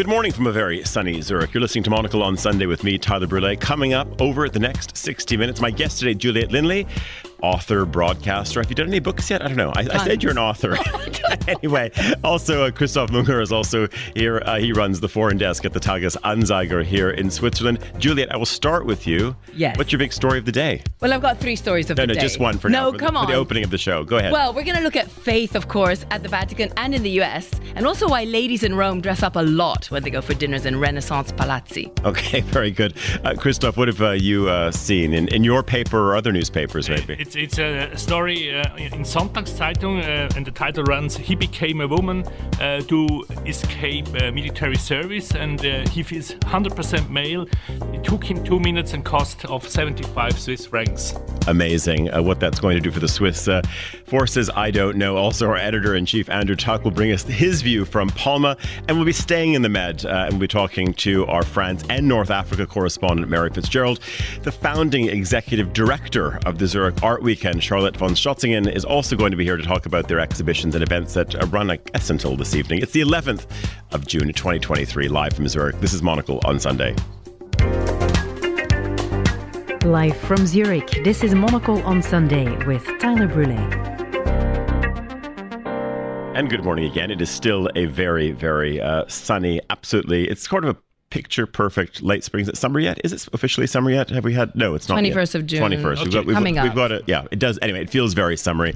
Good morning from a very sunny Zurich. You're listening to Monocle on Sunday with me, Tyler Brûlé. Coming up over the next 60 minutes, my guest today, Juliet Linley, author, broadcaster. Have you done any books yet? I don't know. I, I said you're an author. anyway, also uh, Christof Münger is also here. Uh, he runs the foreign desk at the Tages Anzeiger here in Switzerland. Juliet, I will start with you. Yes. What's your big story of the day? Well, I've got three stories of No, the no, day. just one for no, now. for come the, on. For the opening of the show. Go ahead. Well, we're going to look at faith, of course, at the Vatican and in the US, and also why ladies in Rome dress up a lot when they go for dinners in Renaissance palazzi. okay, very good. Uh, Christof, what have uh, you uh, seen in, in your paper or other newspapers, maybe? It's it's a story uh, in Sonntagszeitung, uh, and the title runs: He became a woman uh, to escape uh, military service, and uh, he feels 100% male. It took him two minutes and cost of 75 Swiss francs. amazing. Uh, what that's going to do for the Swiss forces, I don't know. Also, our editor in chief, Andrew Tuck, will bring us his view from Palma, and we'll be staying in the Med, and we'll be talking to our France and North Africa correspondent, Mary Fitzgerald. The founding executive director of the Zurich Art Weekend, Charlotte von Stotzingen, is also going to be here to talk about their exhibitions and events that run, I guess, until this evening. It's the 11th of June, 2023, live from Zurich. This is Monocle on Sunday. Live from Zurich, this is Monocle on Sunday with Tyler Brûlé. And good morning again. It is still a very, very uh, sunny, absolutely. It's sort of a picture perfect late spring. Is it summer yet? Is it officially summer yet? Have we had? No, it's not. yet. 21st of June. 21st. We've got, we've, Coming got, we've up. got it. Yeah, it does. Anyway, it feels very summery.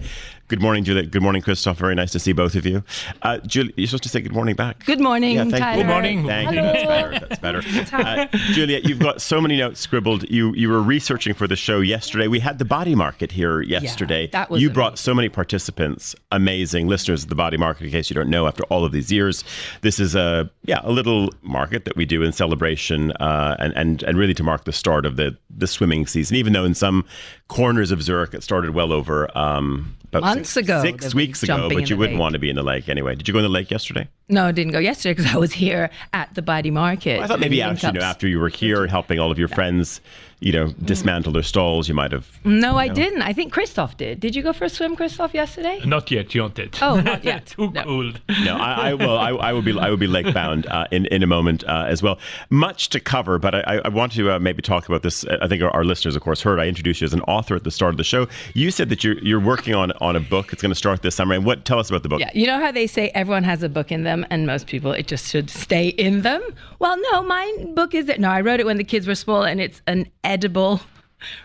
Good morning, Juliet. Good morning, Christof. Very nice to see both of you. Uh, Julie, you're supposed to say good morning back. Good morning, Yeah, thank Tyler. you. Good morning. Thank you. That's better. That's better. Uh, Juliet, you've got so many notes scribbled. You you were researching for the show yesterday. We had the body market here yesterday. that was you brought amazing. so many participants, amazing listeners of the body market. In case you don't know, after all of these years, this is a yeah a little market that we do in celebration uh, and and and really to mark the start of the the swimming season. Even though in some corners of Zurich it started well over um, about Months six, ago, six weeks ago, but you wouldn't lake. want to be in the lake anyway. Did you go in the lake yesterday? No, I didn't go yesterday because I was here at the Body Market. I thought maybe doing after you know after you were here helping all of your friends, you know, dismantle their stalls, you might have. No, I didn't. I think Christof did. Did you go for a swim, Christof, yesterday? Not yet, not yet. Oh, not yet. Too No. cold. No, I, I will. I, I will be. I will be lake bound uh, in in a moment uh, as well. Much to cover, but I, I want to uh, maybe talk about this. I think our, our listeners, of course, heard I introduced you as an author at the start of the show. You said that you're you're working on on a book. It's going to start this summer. And what? Tell us about the book. Yeah, you know how they say everyone has a book in them, and most people it just should stay in them. Well, no, my book is it. No, I wrote it when the kids were small, and it's an edible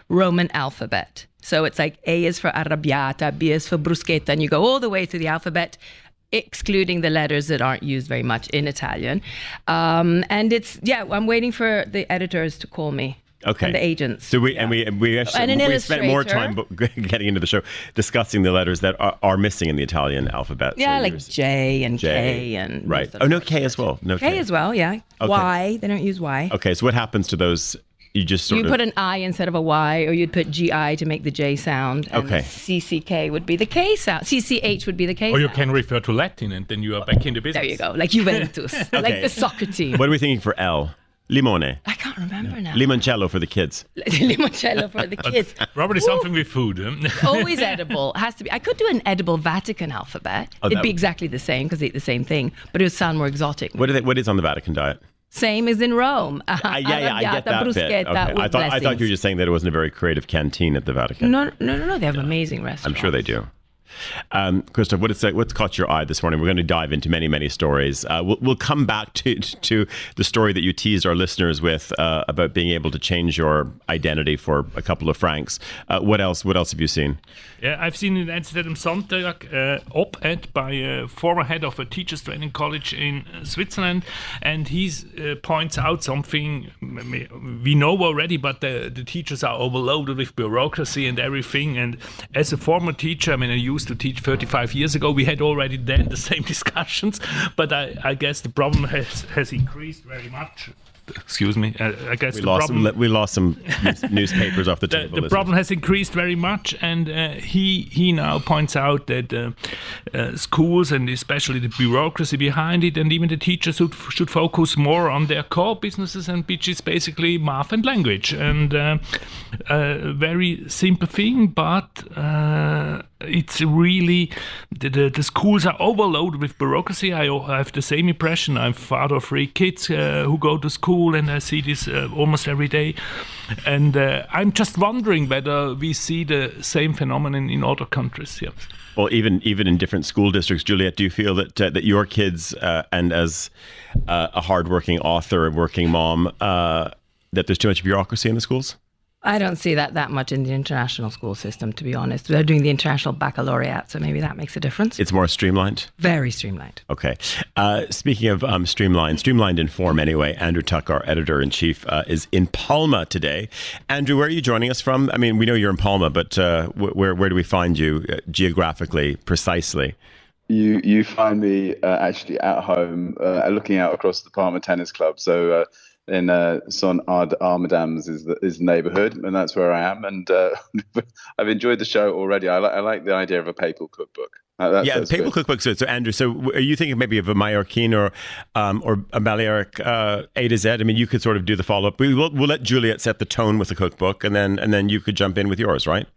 Roman alphabet. So it's like A is for arrabbiata, B is for bruschetta, and you go all the way through the alphabet, excluding the letters that aren't used very much in Italian. Um, and it's yeah, I'm waiting for the editors to call me. Okay. And the agents. So we and we and we actually And an we spent more time bo- getting into the show discussing the letters that are, are missing in the Italian alphabet. Yeah, you're like J and J. K and right. Oh no, K as well. No K as well. Yeah. Okay. Y. They don't use Y. Okay, so what happens to those? You just sort of You of put an I instead of a Y, or you'd put GI to make the J sound. And Okay. CCK would be the K sound. CCH would be the K Or you sound. can refer to Latin and then you are back in the business. There you go. Like Juventus, like the soccer team. What are we thinking for L? Limone. I can't remember now. Limoncello for the kids. Limoncello for the kids. Probably something with food. huh? Always edible. Has to be. I could do an edible Vatican alphabet. Oh, It'd be would- exactly the same because they eat the same thing, but it would sound more exotic. What, are they, what is on the Vatican diet? Same as in Rome. Uh, yeah, yeah, I get that bit. Okay. I thought I thought you were just saying that it wasn't a very creative canteen at the Vatican. No, no, no, no. They have amazing restaurants. I'm sure they do. Um, Christof, what is what's caught your eye this morning? We're going to dive into many, many stories. Uh, we'll, we'll come back to to the story that you teased our listeners with uh, about being able to change your identity for a couple of francs. Uh, what else? What else have you seen? Yeah, I've seen in NZZ am Sonntag uh, op-ed by a former head of a teachers training college in uh, Switzerland, and he uh, points out something we know already, but the, the teachers are overloaded with bureaucracy and everything. And as a former teacher, I mean, I used to teach 35 years ago. We had already then the same discussions, but I, I guess the problem has has increased very much excuse me. Uh, I guess We the lost, problem, some, we lost some newspapers off the the, table. the listeners. problem has increased very much, and uh, he he now points out that uh, uh, schools and especially the bureaucracy behind it, and even the teachers should should focus more on their core businesses, and which is basically math and language, and uh, a very simple thing, but. It's really the, the, the schools are overloaded with bureaucracy. I, have the same impression. I'm father of three kids uh, who go to school, and I see this uh, almost every day. And uh, I'm just wondering whether we see the same phenomenon in other countries. Yeah. Well, even even in different school districts, Juliet, do you feel that uh, that your kids uh, and as uh, a hardworking author and working mom, that there's too much bureaucracy in the schools? I don't see that that much in the international school system, to be honest. They're doing the international baccalaureate, so maybe that makes a difference. It's more streamlined. Very streamlined. Okay. Uh, speaking of um, streamlined, streamlined in form anyway, Andrew Tuck, our editor in chief, uh, is in Palma today. Andrew, where are you joining us from? I mean, we know you're in Palma, but uh, wh- where where do we find you uh, geographically, precisely? You you find me uh, actually at home, uh, looking out across the Palma Tennis Club. So uh, in uh, Son Ard Armadans is the, is the neighbourhood, and that's where I am. And uh, I've enjoyed the show already. I, li- I like the idea of a papal cookbook. Uh, that- yeah, Papal good. Cookbook. So, so Andrew, so are you thinking maybe of a Mallorquin or um, or a Balearic uh, A to Z? I mean, you could sort of do the follow up. We will we'll let Juliet set the tone with the cookbook, and then and then you could jump in with yours, right?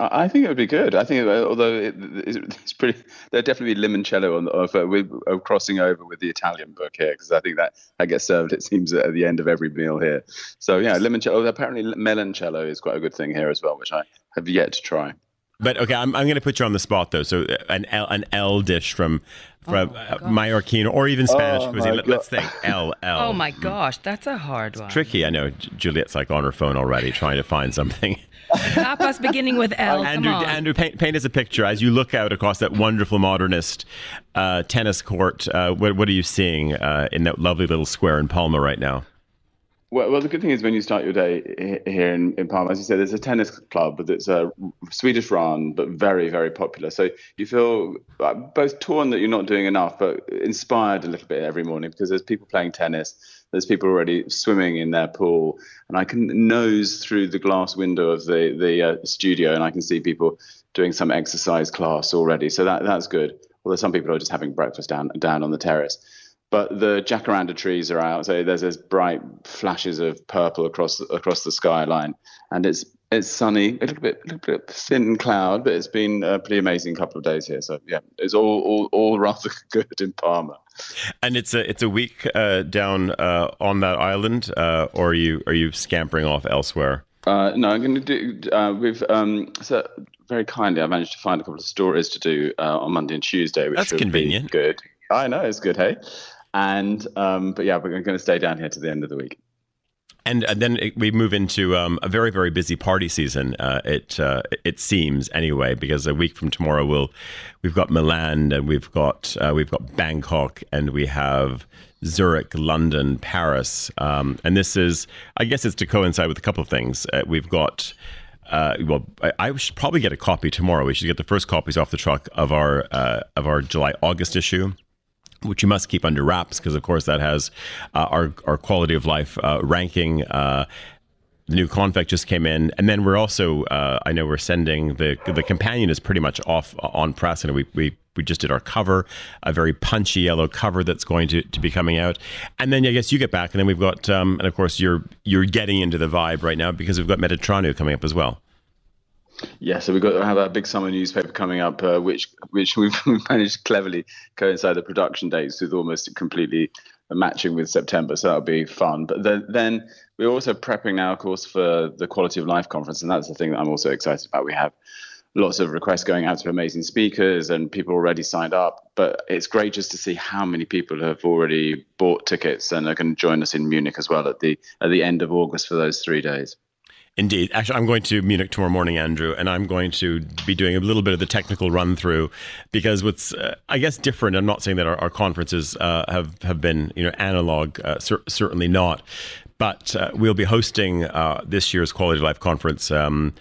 I I think it would be good. I think, uh, although it, it's pretty, there'd definitely be limoncello on of, uh, we're uh, crossing over with the Italian book here because I think that that gets served. It seems at the end of every meal here. So yeah, limoncello. Oh, apparently meloncello is quite a good thing here as well, which I have yet to try. But okay, I'm, I'm going to put you on the spot though. So an L, an L dish from from uh, Mallorquin or even Spanish Oh, cuisine. Let, us think L L. Oh my gosh, that's a hard one. Tricky, I know. Juliet's like on her phone already, trying to find something. Tapas beginning with L. Andrew, come on. Andrew, paint, paint us a picture as you look out across that wonderful modernist uh, tennis court. Uh, what, what are you seeing uh, in that lovely little square in Palma right now? Well, well, the good thing is when you start your day here in, in Palma, as you said, there's a tennis club that's a Swedish run, but very, very popular. So you feel uh, both torn that you're not doing enough, but inspired a little bit every morning because there's people playing tennis, there's people already swimming in their pool, and I can nose through the glass window of the the uh, studio, and I can see people doing some exercise class already. So that that's good. Although some people are just having breakfast down down on the terrace but the jacaranda trees are out, so there's this bright flashes of purple across across the skyline, and it's it's sunny, a little bit, a little bit thin cloud, but it's been a pretty amazing couple of days here. So yeah, it's all all, all rather good in Palma. And it's a it's a week uh, down uh, on that island, uh, or are you are you scampering off elsewhere? Uh, no, I'm going to do. Uh, we've um, so very kindly, I managed to find a couple of stories to do uh, on Monday and Tuesday, which That's convenient. Good. I know it's good, hey. And um, but yeah, we're going to stay down here to the end of the week. And, then we move into um, a very very busy party season. Uh, it uh, it seems anyway because a week from tomorrow we'll we've got Milan and we've got uh, we've got Bangkok and we have Zurich, London, Paris, um, and this is I guess it's to coincide with a couple of things. Uh, we've got. Uh, well, I, I should probably get a copy tomorrow. We should get the first copies off the truck of our uh, of our July August issue which you must keep under wraps because, of course, that has uh, our our quality of life uh, ranking. Uh, the new Konfekt just came in, and then we're also uh, I know we're sending the the companion is pretty much off on press, and we we. We just did our cover, a very punchy yellow cover that's going to, to be coming out, and then I guess you get back, and then we've got, um, and of course you're you're getting into the vibe right now because we've got Mediterraneo coming up as well. Yeah, so we've got to have a big summer newspaper coming up, uh, which which we've managed cleverly coincide the production dates with almost completely matching with September. So that'll be fun. But then, then we're also prepping now, of course, for the Quality of Life conference, and that's the thing that I'm also excited about. We have lots of requests going out to amazing speakers, and people already signed up. But it's great just to see how many people have already bought tickets and are going to join us in Munich as well at the at the end of August for those three days. Indeed. Actually, I'm going to Munich tomorrow morning, Andrew, and I'm going to be doing a little bit of the technical run through because what's, uh, I guess, different. I'm not saying that our, our conferences uh, have have been, you know, analog. Uh, cer- certainly not. But uh, we'll be hosting uh, this year's Quality Life conference. Um,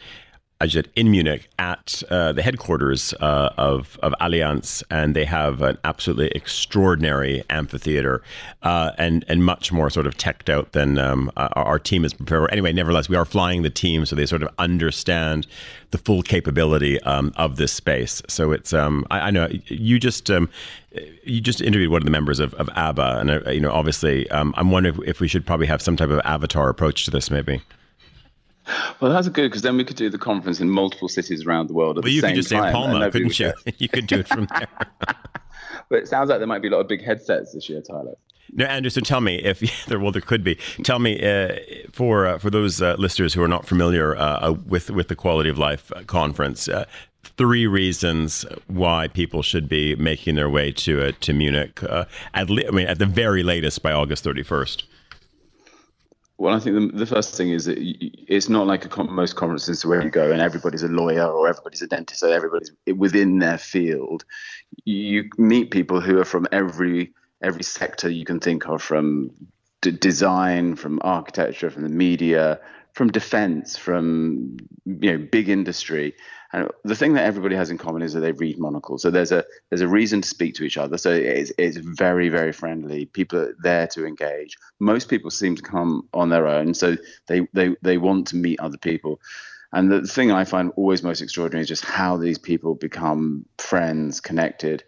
you in Munich at uh, the headquarters uh, of, of Allianz, and they have an absolutely extraordinary amphitheater uh, and, and much more sort of teched out than um, our, team is prepared. Anyway, nevertheless, we are flying the team, so they sort of understand the full capability um, of this space. So it's, um, I, I, know you just, um, you just interviewed one of the members of, of ABBA, and uh, you know, obviously, um, I'm wondering if we should probably have some type of avatar approach to this, maybe. Well, that's good because then we could do the conference in multiple cities around the world at well, the same time. you could just say in Palma, couldn't you? you could do it from there. but it sounds like there might be a lot of big headsets this year, Tyler. No, Andrew. So tell me if there. Well, there could be. Tell me uh, for uh, for those uh, listeners who are not familiar uh, uh, with with the Quality of Life uh, conference. Three reasons why people should be making their way to to Munich. at le- I mean, at the very latest by August thirty first. Well, I think the, the, first thing is that it's not like most conferences where you go and everybody's a lawyer or everybody's a dentist or everybody's within their field. You meet people who are from every every sector you can think of, from d- design, from architecture, from the media, from defense, from you know big industry, and the thing that everybody has in common is that they read Monocle. So there's a there's a reason to speak to each other. So it's it's very very friendly. People are there to engage. Most people seem to come on their own, so they they they want to meet other people. And the thing I find always most extraordinary is just how these people become friends, connected.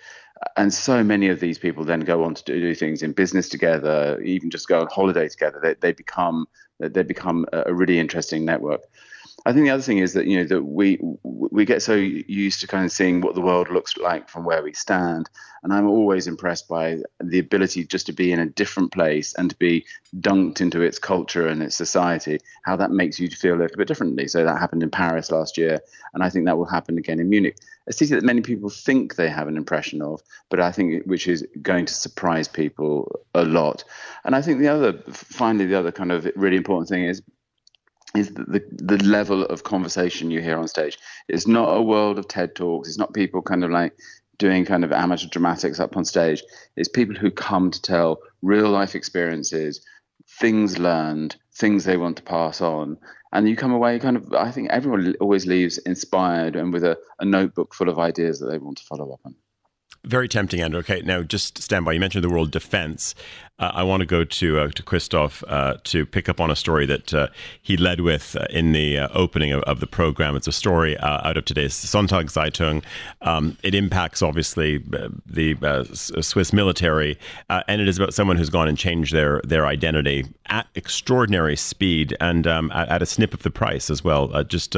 And so many of these people then go on to do things in business together, even just go on holiday together. They, they become they become a really interesting network. I think the other thing is that you know that we we get so used to kind of seeing what the world looks like from where we stand, and I'm always impressed by the ability just to be in a different place and to be dunked into its culture and its society. How that makes you feel a little bit differently. So that happened in Paris last year, and I think that will happen again in Munich, a city that many people think they have an impression of, but I think which is going to surprise people a lot. And I think the other, finally, the other kind of really important thing is is the, the level of conversation you hear on stage. It's not a world of TED Talks. It's not people kind of like doing kind of amateur dramatics up on stage. It's people who come to tell real life experiences, things learned, things they want to pass on. And you come away kind of, I think everyone always leaves inspired and with a, a notebook full of ideas that they want to follow up on. Very tempting, Andrew. Okay, now just stand by. You mentioned the word defense. Uh, I want to go to uh, to Christof uh, to pick up on a story that uh, he led with uh, in the uh, opening of, of, the program. It's a story out of today's Sonntagszeitung. Um, it impacts obviously the Swiss military, and it is about someone who's gone and changed their their identity at extraordinary speed and um, at, at, a snip of the price as well. just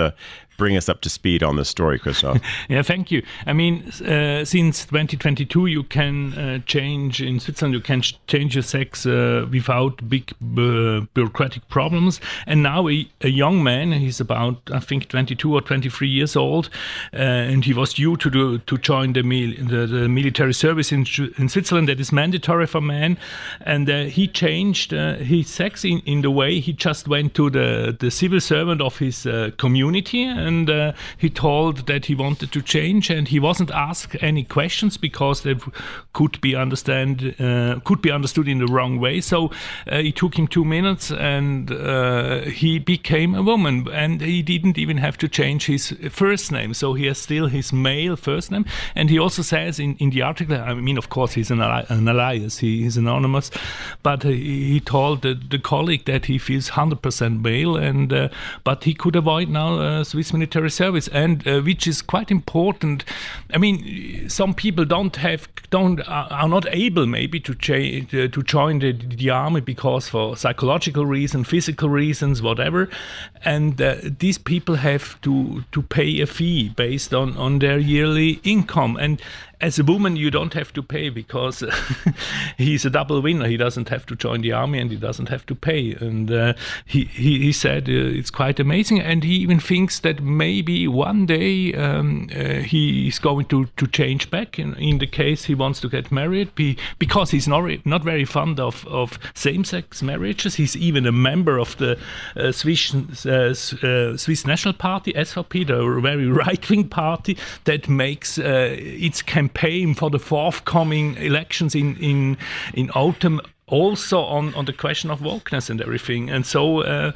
bring us up to speed on this story, Christof. yeah, thank you. I mean, uh, since 2022, you can uh, change in Switzerland. You can change your sex uh, without big uh, bureaucratic problems. And now a, a, young man, he's about I think 22 or 23 years old, uh, and he was due to do, to join the, mil- the, the military service in, in Switzerland that is mandatory for men. And uh, he changed his sex in, in the way he just went to the the civil servant of his community and uh, he told that he wanted to change and he wasn't asked any questions because they could be understand uh, could be understood in the wrong way. So uh, it took him two minutes and uh, he became a woman and he didn't even have to change his first name. So he has still his male first name and he also says in, in the article I mean of course he's an, an alias he is anonymous but he, he told the, the colleague that he feels 100% male and uh, but he could avoid now uh, Swiss military service, and uh, which is quite important. I mean, some people don't have, don't are not able maybe to change, uh, to join the, the army because for psychological reasons, physical reasons, whatever, and uh, these people have to to pay a fee based on on their yearly income, and as a woman, you don't have to pay because he's a double winner. He doesn't have to join the army and he doesn't have to pay. And uh, he, he, he said uh, it's quite amazing. And he even thinks that maybe one day um, uh, he is going to, to change back in, in the case he wants to get married be, because he's not, not very fond of, of same sex marriages. He's even a member of the uh, Swiss, uh, uh, Swiss National Party, SVP, the very right wing party that makes its campaign campaign for the forthcoming elections in in in autumn also on on the question of wokeness and everything. And so uh,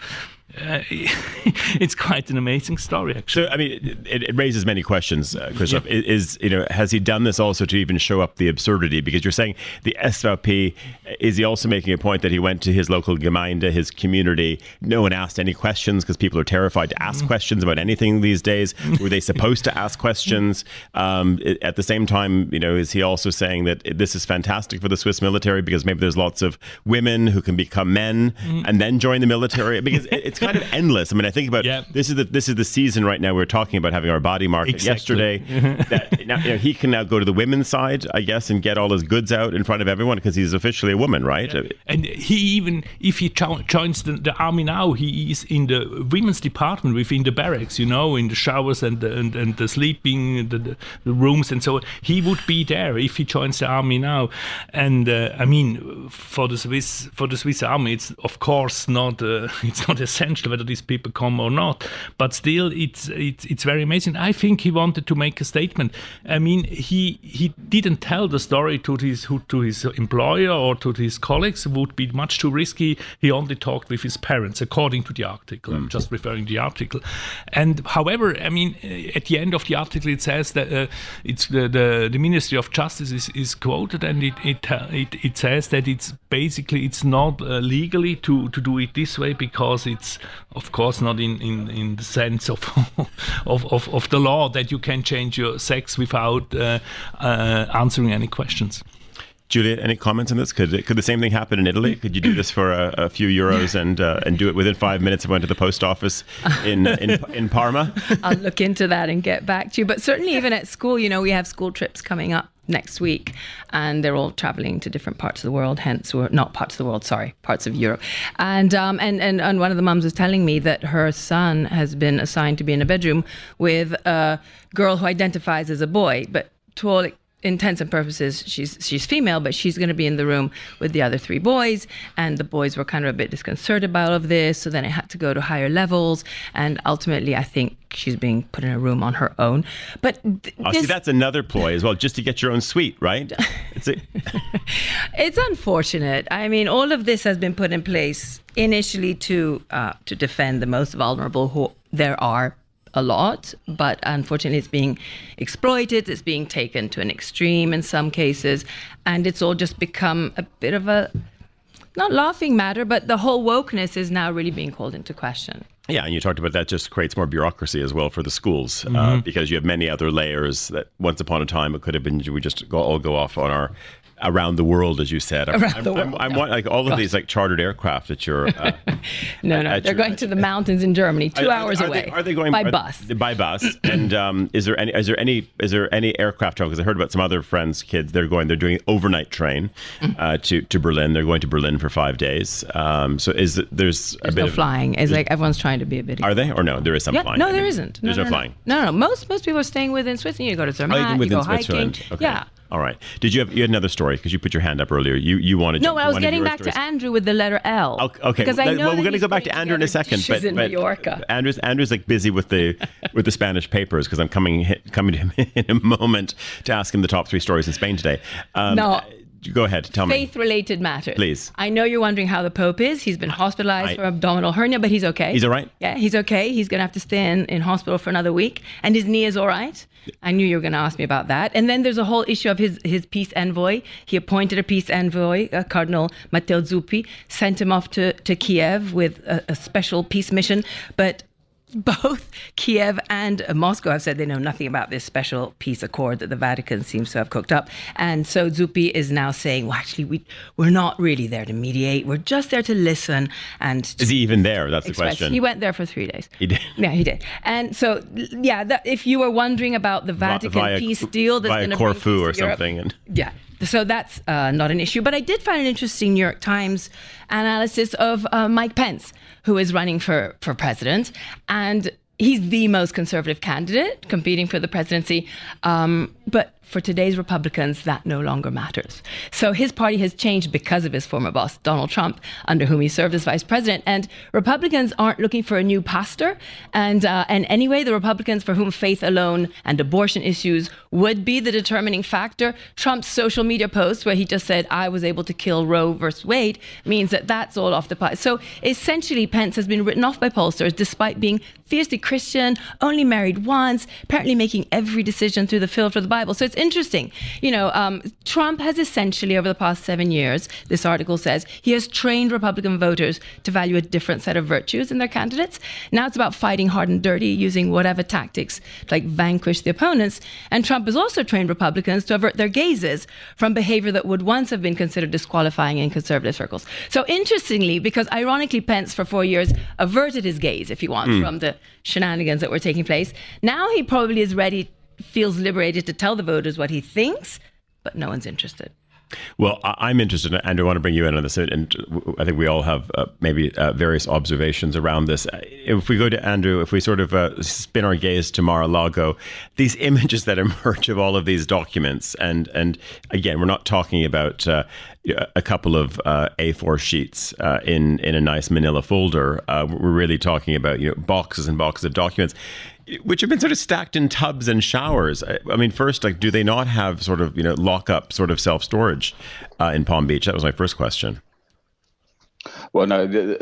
uh, it's quite an amazing story, actually. So, I mean, it, it raises many questions, uh, Christof. Yeah. Is, you know, has he done this also to even show up the absurdity? Because you're saying the SVP, is he also making a point that he went to his local Gemeinde, his community, no one asked any questions because people are terrified to ask mm. questions about anything these days? Were they supposed to ask questions? Um, at the same time, you know, is he also saying that this is fantastic for the Swiss military because maybe there's lots of women who can become men mm. and then join the military? Because it's kind of endless. I mean, I think about yep. this is the this is the season right now. We are talking about having our body market exactly. yesterday. that, now, you know, he can now go to the women's side, I guess, and get all his goods out in front of everyone because he's officially a woman, right? Yeah. And he even if he joins the, the, army now, he is in the women's department within the barracks. You know, in the showers and the, and, and the sleeping, the, the, the rooms, and so on. He would be there if he joins the army now. And uh, I mean, for the Swiss for the Swiss army, it's of course not uh, it's not essential whether these people come or not. But still, it's it's it's very amazing. I think he wanted to make a statement. I mean, he he didn't tell the story to his to his employer or to his colleagues. It would be much too risky. He only talked with his parents, according to the article. Mm. I'm just referring to the article. And however, I mean, at the end of the article, it says that uh, it's the, the, the Ministry of Justice is, is quoted, and it it, it it says that it's basically it's not uh, legally to to do it this way because it's of course not in, in, in the sense of, of, of, of the law that you can change your sex without uh, uh, answering any questions. Julia, any comments on this? Could could the same thing happen in Italy? Could you do this for a, a few euros and uh, and do it within five minutes of going to the post office in in, in Parma? I'll look into that and get back to you. But certainly, even at school, you know, we have school trips coming up next week, and they're all traveling to different parts of the world. Hence, we're not parts of the world, sorry, parts of Europe. And um, and and and one of the mums was telling me that her son has been assigned to be in a bedroom with a girl who identifies as a boy, but to all intents and purposes, she's she's female, but she's going to be in the room with the other three boys, and the boys were kind of a bit disconcerted about all of this. So then it had to go to higher levels, and ultimately, I think she's being put in a room on her own. But th- oh, this, see, that's another ploy as well, just to get your own suite, right? It's, a- it's unfortunate. I mean, all of this has been put in place initially to uh, to defend the most vulnerable who there are a lot, but unfortunately, it's being exploited. It's being taken to an extreme in some cases, and it's all just become a bit of a not laughing matter, but the whole wokeness is now really being called into question. Yeah, and you talked about that just creates more bureaucracy as well for the schools uh, mm-hmm. uh, because you have many other layers that once upon a time it could have been we just go, all go off on our around the world, as you said. I'm, around the world. I'm, I'm, I'm like all of these like chartered aircraft that you're. Uh, no, no, they're your, going to the mountains in Germany, two are, hours are away. They, are they going by bus? By bus. and um, is there any? Is there any? Is there any aircraft travel? Because I heard about some other friends' kids. They're going. They're doing overnight train uh, to to Berlin. They're going to Berlin for five days. Um, so is there's, there's a bit no of flying? Is like everyone's trying to be a bit. Are they or no? There is some yeah, flying. No, there isn't. There's no, no, no flying. No, no, Most most people are staying within Switzerland. You go to Zermatt. Oh, you go Switzerland. hiking. Okay. Yeah. All right. Did you have you had another story because you put your hand up earlier? You you wanted to no. I was getting back stories. to Andrew with the letter L. Okay. Because I know well, we're going to go back to Andrew in a second. But, in but Mallorca. Andrew's Andrew's like busy with the with the Spanish papers because I'm coming coming to him in a moment to ask him the top three stories in Spain today. Um, no. Go ahead, tell Faith me. Faith related matters. Please. I know you're wondering how the Pope is. He's been hospitalized I, for abdominal hernia, but he's okay. He's all right? Yeah, he's okay. He's going to have to stay in, in hospital for another week. And his knee is all right. I knew you were going to ask me about that. And then there's a whole issue of his, his peace envoy. He appointed a peace envoy, uh, Cardinal Matteo Zuppi, sent him off to, to Kiev with a, a special peace mission. But both Kiev and Moscow have said they know nothing about this special peace accord that the Vatican seems to have cooked up. And so Zuppi is now saying, well, actually, we, we're not really there to mediate. We're just there to listen. And is he even there? That's express. the question. He went there for three days. He did. Yeah, he did. And so, yeah, that, if you were wondering about the Vatican via, peace deal that's going to Corfu or Europe, something, and yeah, so that's uh, not an issue. But I did find an interesting New York Times analysis of uh, Mike Pence, who is running for, for president. And he's the most conservative candidate competing for the presidency. Um, but for today's Republicans, that no longer matters. So his party has changed because of his former boss, Donald Trump, under whom he served as vice president. And Republicans aren't looking for a new pastor. And, uh, and anyway, the Republicans for whom faith alone and abortion issues would be the determining factor, Trump's social media post where he just said, I was able to kill Roe versus Wade, means that that's all off the pot. So essentially, Pence has been written off by pollsters despite being fiercely Christian, only married once, apparently making every decision through the filter of the Bible. So it's interesting. You know, um, Trump has essentially, over the past seven years, this article says, he has trained Republican voters to value a different set of virtues in their candidates. Now it's about fighting hard and dirty, using whatever tactics to like vanquish the opponents. And Trump has also trained Republicans to avert their gazes from behavior that would once have been considered disqualifying in conservative circles. So interestingly, because ironically, Pence for four years averted his gaze, if you want, mm. from the shenanigans that were taking place. Now he probably is ready, feels liberated to tell the voters what he thinks, but no one's interested. Well, I'm interested, Andrew. I want to bring you in on this. And I think we all have uh, maybe uh, various observations around this. If we go to Andrew, if we sort of uh, spin our gaze to Mar-a-Lago, these images that emerge of all of these documents, and and again, we're not talking about uh, a couple of uh, A4 sheets uh, in in a nice Manila folder. we're really talking about you know boxes and boxes of documents which have been sort of stacked in tubs and showers. I, I, mean, first, like, do they not have sort of you know lock up sort of self storage uh, in Palm Beach? That was my first question. Well, no, the,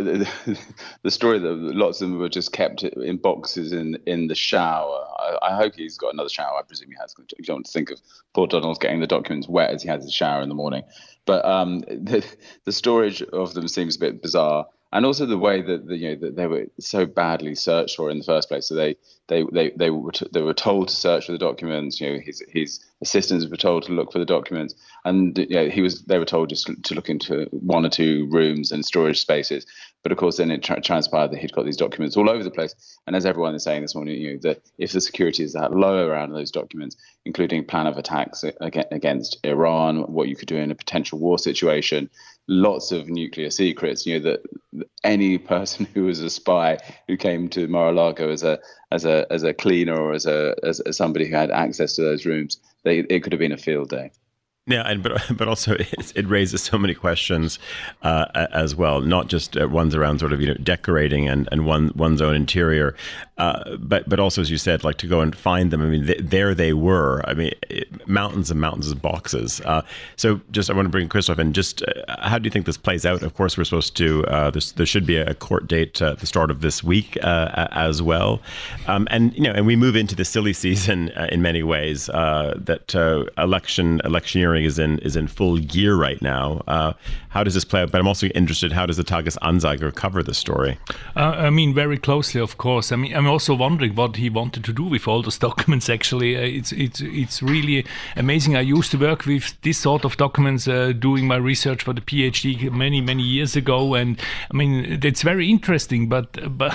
the, the, story that lots of them were just kept in boxes in in the shower. I, I, hope he's got another shower. I presume he has. You don't want to think of poor Donald getting the documents wet as he has his shower in the morning. But um, the, the storage of them seems a bit bizarre and also the way that the, you know that they were so badly searched for in the first place. So they they they they were t- they were told to search for the documents. You know, his his assistants were told to look for the documents, and you know, he was they were told just to look into one or two rooms and storage spaces. But of course, then it tra- transpired that he'd got these documents all over the place. And as everyone is saying this morning, you know, that if the security is that low around those documents, including plan of attacks against Iran, what you could do in a potential war situation, lots of nuclear secrets. You know that any person who was a spy who came to Mar-a-Lago as a as a as a cleaner or as a as, as somebody who had access to those rooms, they, it could have been a field day. Yeah, and but but also it, it raises so many questions uh, as well. Not just uh, ones around sort of you know decorating and, and one one's own interior, uh, but but also as you said, like to go and find them. I mean, th- there they were. I mean, it, mountains and mountains of boxes. Uh, so just I want to bring Christof in. Just uh, how do you think this plays out? Of course, we're supposed to. Uh, there should be a court date at the start of this week as well, um, and you know, and we move into the silly season in many ways. that election electioneering is in is in full gear right now. Uh, how does this play out? But I'm also interested. How does the Tagesanzeiger cover the story? Uh, I mean, very closely, of course. I mean, I'm also wondering what he wanted to do with all those documents. Actually, uh, it's it's it's really amazing. I used to work with this sort of documents uh, doing my research for the PhD many many years ago, and I mean, it's very interesting. But but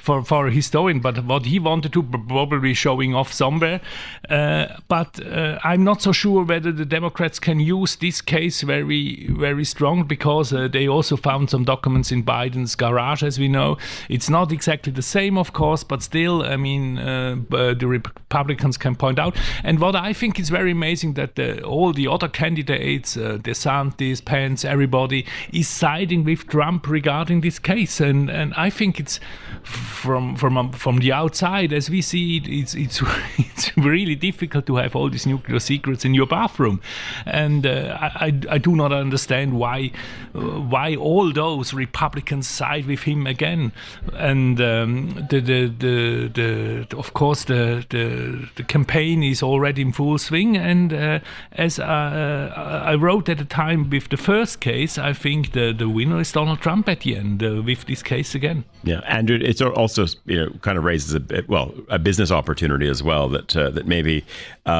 for for a historian, but what he wanted to probably showing off somewhere. Uh, but uh, I'm not so sure whether the Democrats can use this case very, very strong because uh, they also found some documents in Biden's garage, as we know. It's not exactly the same, of course, but still, I mean, uh, the Republicans can point out. And what I think is very amazing that the, all the other candidates, uh, DeSantis, Pence, everybody, is siding with Trump regarding this case. And and I think it's from from um, from the outside, as we see it, it's it's it's really difficult to have all these nuclear secrets in your bathroom and uh, I, I do not understand why uh, why all those Republicans side with him again. And um, the, the, the the of course the, the the campaign is already in full swing. And uh, as uh, I wrote at the time with the first case, I think the the winner is Donald Trump at the end uh, with this case again. Yeah, and it's also you know kind of raises a bit, well a business opportunity as well that uh, that maybe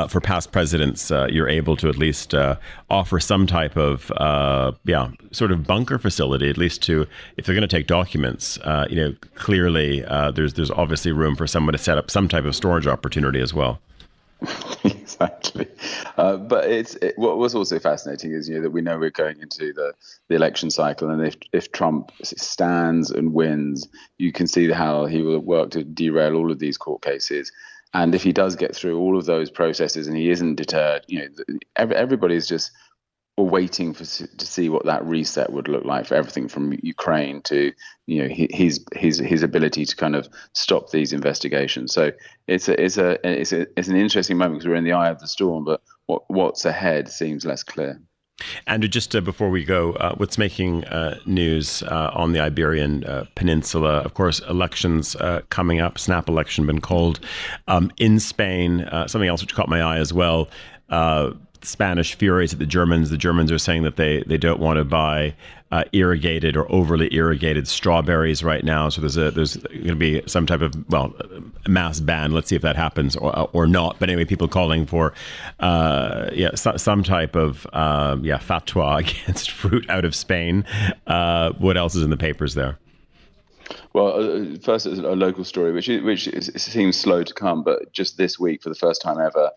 for past presidents you're able to at least uh, offer some type of uh, yeah sort of bunker facility, at least to if they're going to take documents. Uh, you know, clearly uh, there's there's obviously room for someone to set up some type of storage opportunity as well. exactly. Uh, but it's it, what was also fascinating is you know that we know we're going into the, the election cycle, and if if Trump stands and wins, you can see how he will work to derail all of these court cases And if he does get through all of those processes and he isn't deterred, you know, everybody's just waiting for to see what that reset would look like for everything from Ukraine to you know his his his ability to kind of stop these investigations. So it's a it's a it's a, it's an interesting moment because we're in the eye of the storm, but what what's ahead seems less clear. Andrew, just uh, before we go, uh, what's making uh, news uh, on the Iberian uh, Peninsula? Of course, elections uh, coming up, snap election been called um, in Spain. something else which caught my eye as well. Spanish furious at the Germans. The Germans are saying that they, they don't want to buy uh, irrigated or overly irrigated strawberries right now. So there's a there's going to be some type of well mass ban. Let's see if that happens or or not. But anyway, people calling for uh, yeah so, some type of uh, yeah fatwa against fruit out of Spain. Uh, what else is in the papers there? Well, uh, first, it's a local story, which which is, seems slow to come, but just this week, for the first time ever,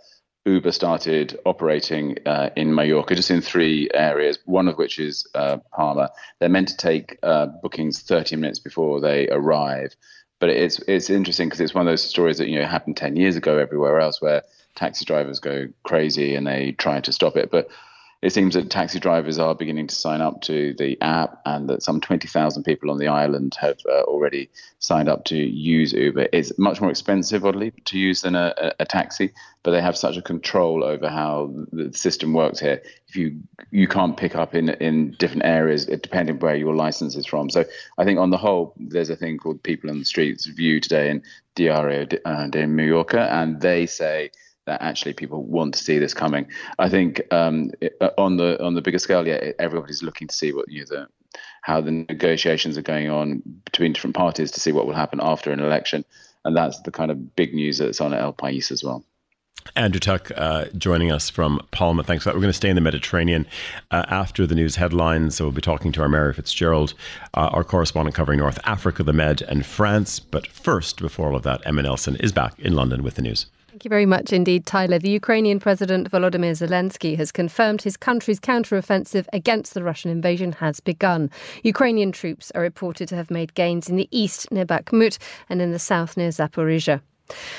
Uber started operating uh, in Mallorca, just in three areas, one of which is uh, Palma. They're meant to take uh, bookings 30 minutes before they arrive. But it's it's interesting because it's one of those stories that you know happened 10 years ago everywhere else where taxi drivers go crazy and they try to stop it. But it seems that taxi drivers are beginning to sign up to the app, and that some 20,000 people on the island have uh, already signed up to use Uber. It's much more expensive, oddly, to use than a, a, taxi, but they have such a control over how the system works here. If you you can't pick up in in different areas depending where your license is from. So I think on the whole, there's a thing called People on the Streets View today in Diario de, uh, de Mallorca, and they say that actually people want to see this coming. I think um, on the on the bigger scale, yeah, everybody's looking to see what you the, how the negotiations are going on between different parties to see what will happen after an election, and that's the kind of big news that's on at El País as well. Andrew Tuck uh, joining us from Palma. Thanks for that. We're going to stay in the Mediterranean uh, after the news headlines. So we'll be talking to our Mary Fitzgerald, uh, our correspondent covering North Africa, the Med, and France. But first, before all of that, Emma Nelson is back in London with the news. Thank you very much indeed, Tyler. The Ukrainian President Volodymyr Zelensky has confirmed his country's counteroffensive against the Russian invasion has begun. Ukrainian troops are reported to have made gains in the east near Bakhmut and in the south near Zaporizhia.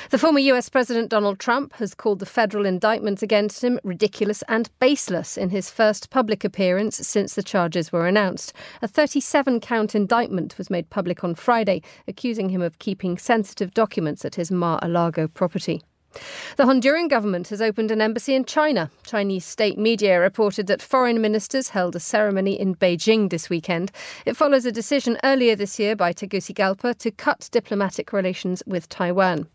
The former US President Donald Trump has called the federal indictment against him ridiculous and baseless in his first public appearance since the charges were announced. A 37 count indictment was made public on Friday, accusing him of keeping sensitive documents at his Mar a Lago property. The Honduran government has opened an embassy in China. Chinese state media reported that foreign ministers held a ceremony in Beijing this weekend. It follows a decision earlier this year by Tegucigalpa to cut diplomatic relations with Taiwan.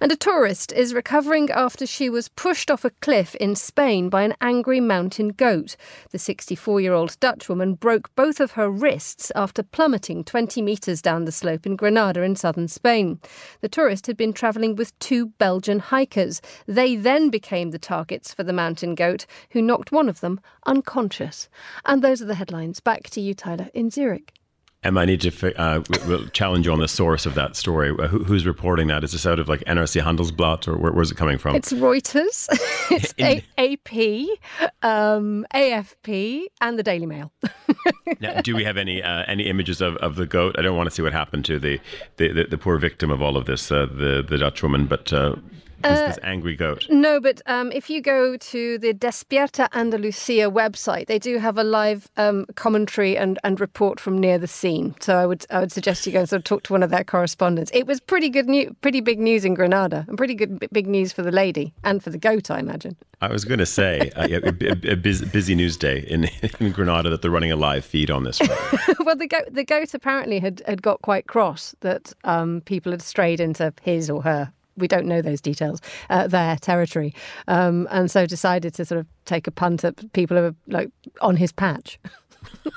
And a tourist is recovering after she was pushed off a cliff in Spain by an angry mountain goat. The 64 year old Dutchwoman broke both of her wrists after plummeting 20 metres down the slope in Granada in southern Spain. The tourist had been travelling with two Belgian hikers. They then became the targets for the mountain goat, who knocked one of them unconscious. And those are the headlines. Back to you, Tyler, in Zurich. Emma, I need to uh, we'll challenge you on the source of that story. Uh, who, who's reporting that? Is this out of like NRC Handelsblad or where, where's it coming from? It's Reuters, it's A- AP, um, AFP, and the Daily Mail. now, do we have any uh, any images of, of the goat? I don't want to see what happened to the the, the, the poor victim of all of this, uh, the the Dutch woman, but uh, this, uh, this, angry goat. No, but um, if you go to the Despierta Andalucia website, they do have a live um, commentary and, and report from near the scene. So I would I would suggest you go and sort of talk to one of their correspondents. It was pretty good news, pretty big news in Granada, and pretty good big news for the lady and for the goat, I imagine. I was going to say uh, a, a, busy, busy, news day in, in Granada that they're running a live feed on this. well, the goat the goat apparently had, had got quite cross that um, people had strayed into his or her we don't know those details, uh, their territory, um, and so decided to sort of take a punt at people who are like on his patch.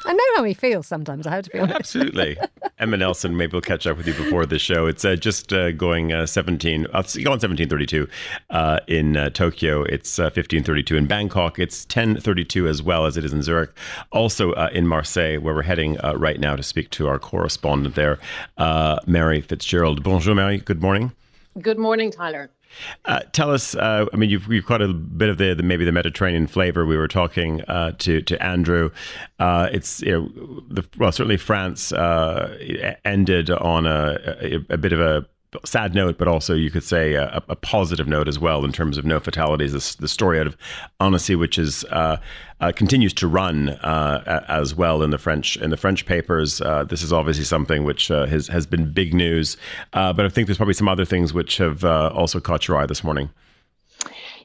I know how he feels sometimes. I have to be honest. Absolutely, Emma Nelson. Maybe we'll catch up with you before the show. It's uh, just uh, going uh, seventeen. Uh, go on seventeen thirty two uh, in uh, Tokyo. It's uh, fifteen thirty two in Bangkok. It's ten thirty two as well as it is in Zurich. Also in Marseille, where we're heading right now to speak to our correspondent there, Mary Fitzgerald. Bonjour, Mary. Good morning. Good morning, Tyler. Uh, tell us. Uh, I mean, you've, you've got a bit of the, the maybe the Mediterranean flavor. We were talking uh, to to Andrew. Uh, it's you know, the, well, certainly France uh, ended on a, a, a, bit of a sad note, but also you could say a, a, positive note as well in terms of no fatalities. This, the story out of Annecy, which is uh, uh, continues to run uh, as well in the French in the French papers. Uh, this is obviously something which uh, has has been big news, uh, but I think there's probably some other things which have also caught your eye this morning.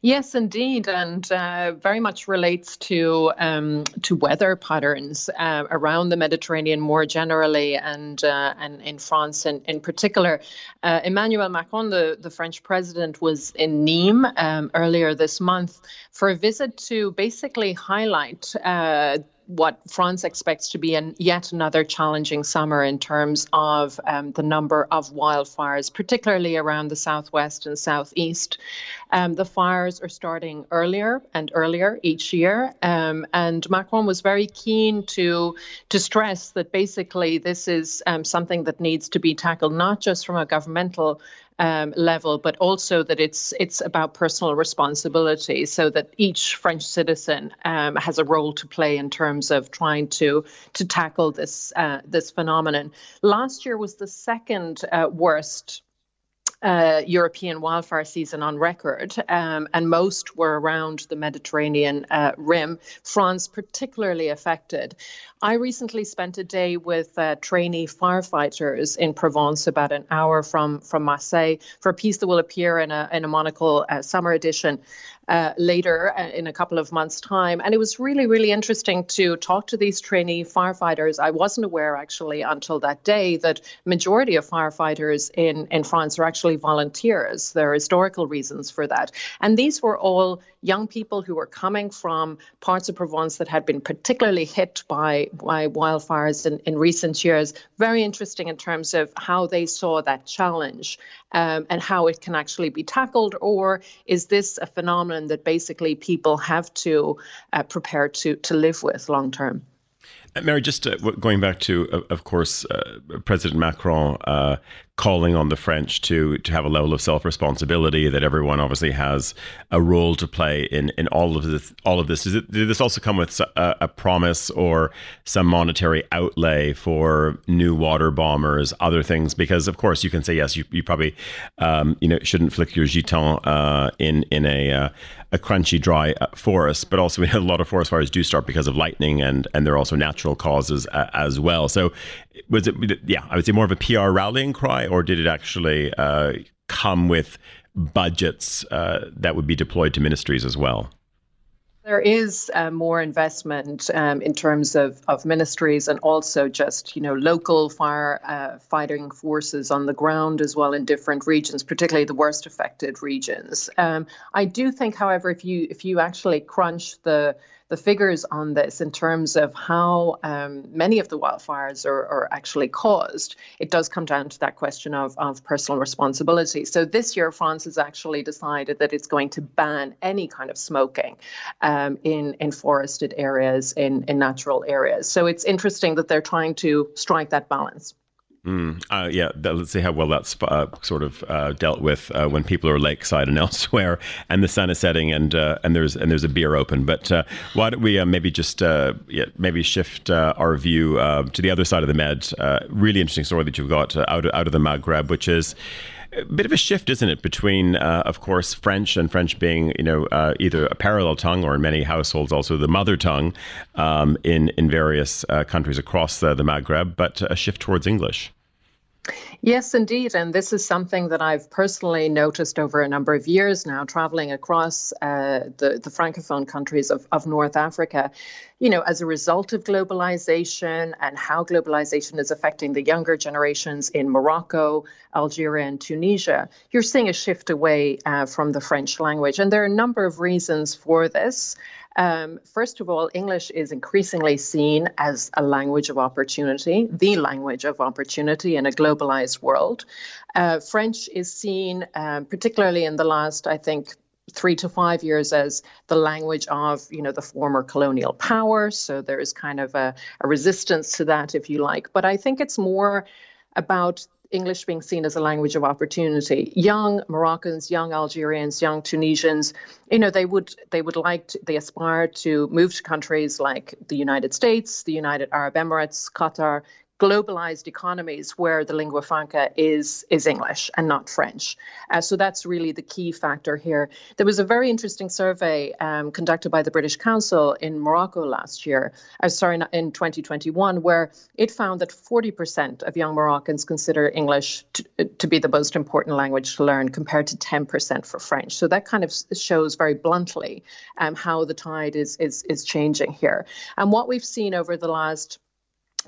Yes, indeed, and uh, very much relates to um, to weather patterns uh, around the Mediterranean more generally, and uh, and in France in, in particular. Uh, Emmanuel Macron, the, the French president, was in Nîmes um, earlier this month for a visit to basically highlight uh, what France expects to be an, yet another challenging summer in terms of um, the number of wildfires, particularly around the southwest and southeast. Um, the fires are starting earlier and earlier each year, um, and Macron was very keen to to stress that basically this is um, something that needs to be tackled not just from a governmental um, level, but also that it's it's about personal responsibility, so that each French citizen um, has a role to play in terms of trying to to tackle this uh, this phenomenon. Last year was the second uh, worst uh, European wildfire season on record, um, and most were around the Mediterranean uh, rim. France particularly affected. I recently spent a day with uh, trainee firefighters in Provence, about an hour from from Marseille, for a piece that will appear in a in a Monocle uh, summer edition uh, later uh, in a couple of months' time. And it was really, really interesting to talk to these trainee firefighters. I wasn't aware actually until that day that majority of firefighters in, in France are actually volunteers. There are historical reasons for that. And these were all young people who were coming from parts of Provence that had been particularly hit by, by wildfires in, in recent years. Very interesting in terms of how they saw that challenge um, and how it can actually be tackled, or is this a phenomenon that basically people have to uh, prepare to to live with long term? Uh, Mary, just uh, going back to, uh, of course, uh, President Macron uh, calling on the French to to have a level of self responsibility. That everyone obviously has a role to play in in all of this. All of this. It, did this also come with a, a, promise or some monetary outlay for new water bombers, other things? Because of course you can say yes, you, you probably um, you know shouldn't flick your Gitane uh, in in a a crunchy, dry uh, forest, but also we know a lot of forest fires do start because of lightning, and and there are also natural causes uh, as well. So, was it? Yeah, I would say more of a PR rallying cry, or did it actually uh, come with budgets uh, that would be deployed to ministries as well? There is uh, more investment um, in terms of, of ministries and also just you know local fire uh, fighting forces on the ground as well in different regions, particularly the worst affected regions. Um, I do think, however, if you if you actually crunch the the figures on this in terms of how um, many of the wildfires are, are, actually caused, it does come down to that question of, of personal responsibility. So this year, France has actually decided that it's going to ban any kind of smoking um, in, in forested areas, in, in natural areas. So it's interesting that they're trying to strike that balance. Mm, uh, yeah, that, let's see how well that's uh, sort of uh, dealt with uh, when people are lakeside and elsewhere, and the sun is setting, and uh, and there's and there's a beer open. But uh, why don't we maybe just yeah, maybe shift our view to the other side of the Med? really interesting story that you've got out of, out of the Maghreb, which is a bit of a shift, isn't it, between, uh, of course, French and French being, you know, uh, either a parallel tongue or in many households also the mother tongue um, in in various uh, countries across the, the Maghreb, but a shift towards English. Yes, indeed. And this is something that I've personally noticed over a number of years now, traveling across uh, the, the Francophone countries of, of North Africa. You know, as a result of globalization and how globalization is affecting the younger generations in Morocco, Algeria, and Tunisia, you're seeing a shift away uh, from the French language. And there are a number of reasons for this. Um, first of all, English is increasingly seen as a language of opportunity, the language of opportunity in a globalized world. Uh, French is seen, um, particularly in the last, I think, three to five years as the language of you know the former colonial power so there is kind of a, a resistance to that if you like but i think it's more about English being seen as a language of opportunity. Young Moroccans, young Algerians, young Tunisians, you know, they would they would like to, they aspire to move to countries like the United States, the United Arab Emirates, Qatar, globalized economies where the lingua franca is is English and not French. Uh, so that's really the key factor here. There was a very interesting survey um, conducted by the British Council in Morocco last year, uh, sorry, in 2021, where it found that 40% of young Moroccans consider English to, to be the most important language to learn, compared to 10% for French. So that kind of shows very bluntly um, how the tide is is is changing here. And what we've seen over the last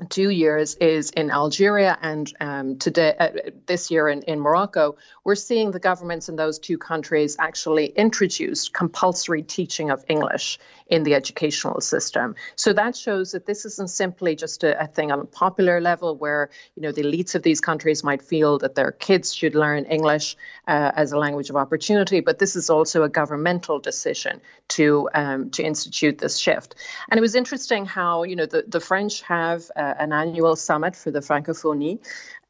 two years is in Algeria and um, today uh, this year in, in Morocco, we're seeing the governments in those two countries actually introduce compulsory teaching of English in the educational system. So that shows that this isn't simply just a, a thing on a popular level where you know the elites of these countries might feel that their kids should learn English uh, as a language of opportunity, but this is also a governmental decision to um, to institute this shift. And it was interesting how you know the, the French have uh, an annual summit for the Francophonie,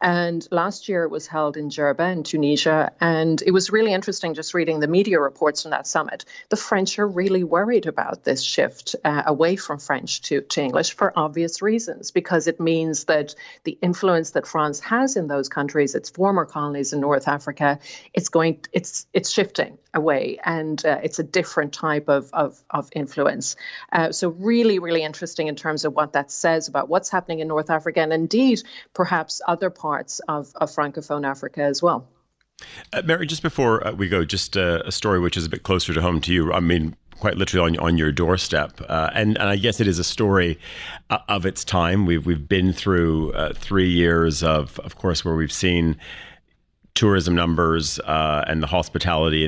and last year it was held in Djerba in Tunisia. And it was really interesting just reading the media reports from that summit. The French are really worried about this shift uh, away from French to, to English for obvious reasons, because it means that the influence that France has in those countries, its former colonies in North Africa, it's going, it's, it's shifting away and uh, it's a different type of, of, of influence. Uh, so, really, really interesting in terms of what that says about what's happening in North Africa and indeed perhaps other parts parts of, of Francophone Africa as well. Uh, Mary, just before uh, we go, just uh, a story which is a bit closer to home to you. I mean, quite literally on, on your doorstep. Uh, and, and I guess it is a story uh, of its time. We've, we've been through uh, three years of, of course, where we've seen tourism numbers uh, and the hospitality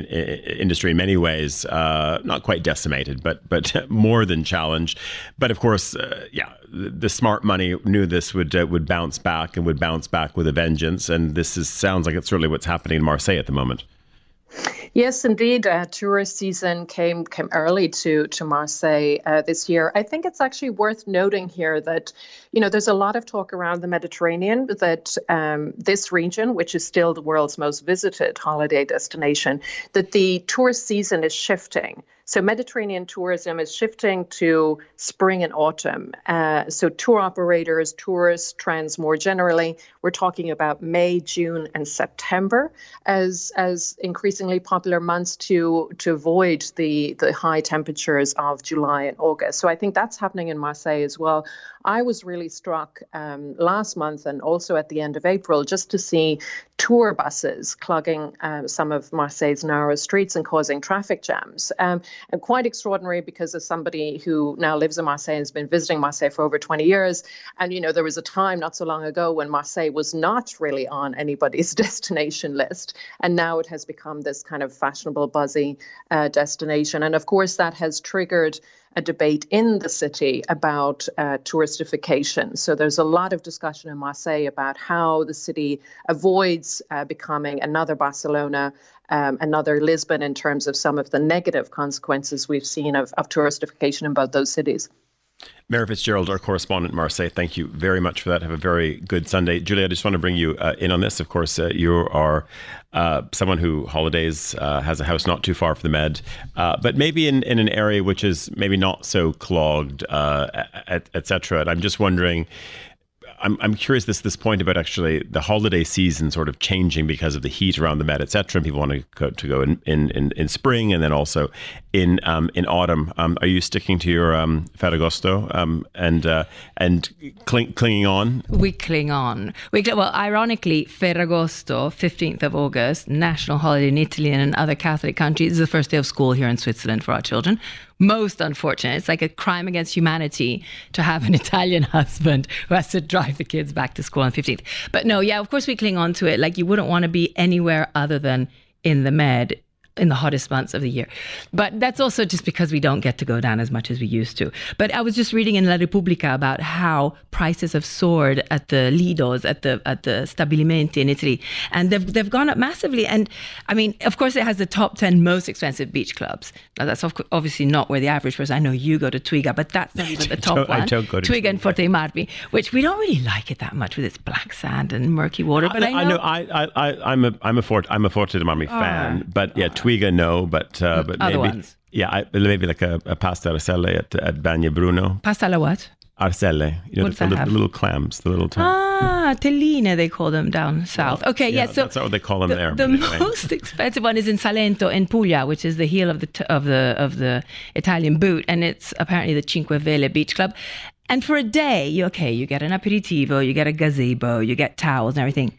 industry in many ways uh, not quite decimated, but but more than challenged. But of course, uh, yeah, the, smart money knew this would uh, would bounce back and would bounce back with a vengeance. And this is sounds like it's certainly what's happening in Marseille at the moment. Yes, indeed. Uh, tourist season came came early to to Marseille uh, this year. I think it's actually worth noting here that you know there's a lot of talk around the Mediterranean that um, this region, which is still the world's most visited holiday destination, that the tourist season is shifting. So Mediterranean tourism is shifting to spring and autumn. Uh, so tour operators, tourist trends more generally, we're talking about May, June, and September as as increasingly popular months to to avoid the the high temperatures of July and August. So I think that's happening in Marseille as well. I was really struck um, last month and also at the end of April just to see tour buses clogging uh, some of Marseille's narrow streets and causing traffic jams. Um, and quite extraordinary because as somebody who now lives in Marseille and has been visiting Marseille for over 20 years, and you know, there was a time not so long ago when Marseille was not really on anybody's destination list. And now it has become this kind of fashionable, buzzy uh, destination. And of course, that has triggered a debate in the city about uh, touristification. So there's a lot of discussion in Marseille about how the city avoids uh, becoming another Barcelona, um, another Lisbon in terms of some of the negative consequences we've seen of, of touristification in both those cities. Mary Fitzgerald, our correspondent in Marseille, thank you very much for that. Have a very good Sunday. Julie, I just want to bring you uh, in on this. Of course, uh, you are uh, someone who holidays, uh, has a house not too far from the Med, uh, but maybe in, in an area which is maybe not so clogged, etc. Et cetera. and I'm just wondering, I'm, I'm curious this this point about actually the holiday season sort of changing because of the heat around the Med, etc. And people want to go, to go in, in, in, in spring and then also in um, in autumn. Um, are you sticking to your um, Ferragosto um, and uh, and cling, clinging on? We cling on. We well, ironically, Ferragosto, fifteenth of August, national holiday in Italy and in other Catholic countries, is the first day of school here in Switzerland for our children most unfortunate. It's like a crime against humanity to have an Italian husband who has to drive the kids back to school on 15th. But no, yeah, of course we cling on to it. Like you wouldn't want to be anywhere other than in the med in the hottest months of the year. But that's also just because we don't get to go down as much as we used to. But I was just reading in La Repubblica about how prices have soared at the Lidos, at the at the stabilimenti in Italy, and they've they've gone up massively. And I mean, of course, it has the top ten most expensive beach clubs. Now that's obviously not where the average person. I know you go to Twiga, but that's not even the top one. I don't go to Twiga, Twiga and Forte Marmi, which we don't really like it that much with its black sand and murky water. But I, I know I, I, I am a I'm a Fort I'm a Forte Marmi oh, fan, but yeah. Twiga, no, but uh, but Other maybe ones. yeah, I, maybe like a, a pasta alla at at Bagna Bruno. Pasta alla what? Arselle, you know, the, that the, have? little clams, the little. Time. Ah, telline, they call them down south. Okay, yeah. so that's what they call them the, there. the but anyway. most expensive one is in Salento in Puglia, which is the heel of the t- of the of the Italian boot, and it's apparently the Cinque Vele Beach Club. And for a day, you okay, you get an aperitivo, you get a gazebo, you get towels and everything.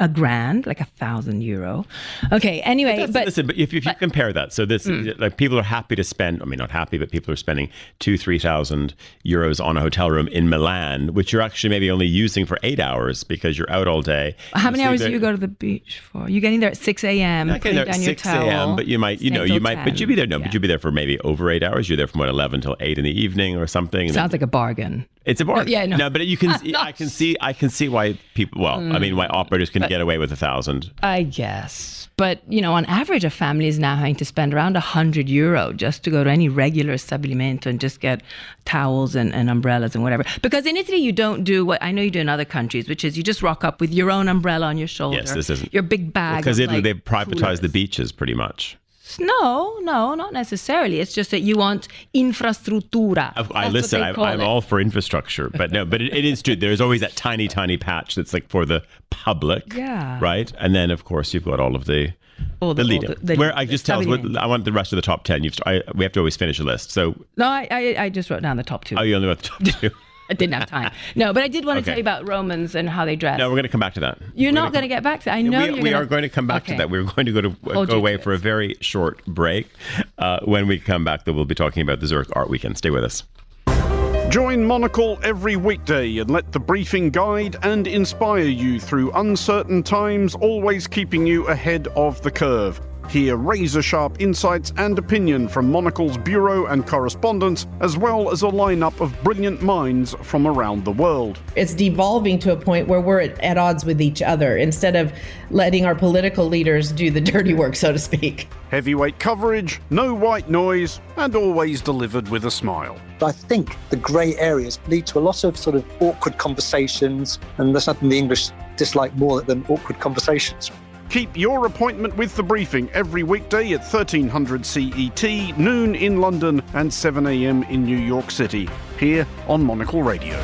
A grand, like a thousand euro. Okay. Anyway, but listen, but if, if you compare that, so this Mm. like people are happy to spend. I mean, not happy, but people are spending two, three thousand euros on a hotel room in Milan, which you're actually maybe only using for eight hours because you're out all day. how many hours do you go to the beach for? You getting there at six a.m. Not getting there at down your six a.m., but you might, you know, you might, but you'd be there. No, Yeah. but you'd be there for maybe over eight hours. You're there from what eleven till eight in the evening or something. Sounds like a bargain. It's a bar. yeah, no. but you can. I can see. I can see why people. Well, I mean, why operators can get away with a thousand. I guess. But, you know, on average, a family is now having to spend around a 100 euro just to go to any regular stabilimento and just get towels and, and umbrellas and whatever. Because in Italy, you don't do what I know you do in other countries, which is you just rock up with your own umbrella on your shoulder. Yes, this isn't- Your big bag. Because Italy, like, they've privatized the beaches pretty much. No, no, not necessarily. It's just that you want infrastruttura. Of- I listen. I'm, I'm it. all for infrastructure, but no, but it, it is true. There's always that tiny, tiny patch that's like for the public. Yeah. Right, and then of course you've got all of the. All the the- lead all the- the- Where I just tell us what. I want the rest of the top ten. You've I, we have to always finish a list. So No, I, I, I just wrote down the top two. oh, you only wrote the top two. I didn't have time. No, but I did want to Okay. tell you about Romans and how they dress. no, we're going to come back to that. You're We're not going to get back to that. I know we, you're we gonna, are going to come back Okay. to that. We're going to go to Hold go away to for a very short break. Uh, when we come back, though, we'll be talking about the Zurich Art Weekend. Stay with us. Join Monocle every weekday and let the briefing guide and inspire you through uncertain times, always keeping you ahead of the curve. Hear razor sharp insights and opinion from Monocle's bureau and correspondents, as well as a lineup of brilliant minds from around the world. It's devolving to a point where we're at, at odds with each other instead of letting our political leaders do the dirty work, so to speak. Heavyweight coverage, no white noise, and always delivered with a smile. I think the grey areas lead to a lot of sort of awkward conversations, and there's nothing the English dislike more than awkward conversations. Keep your appointment with the briefing every weekday at 1300 CET, noon in London, and 7am in New York City, here on Monocle Radio.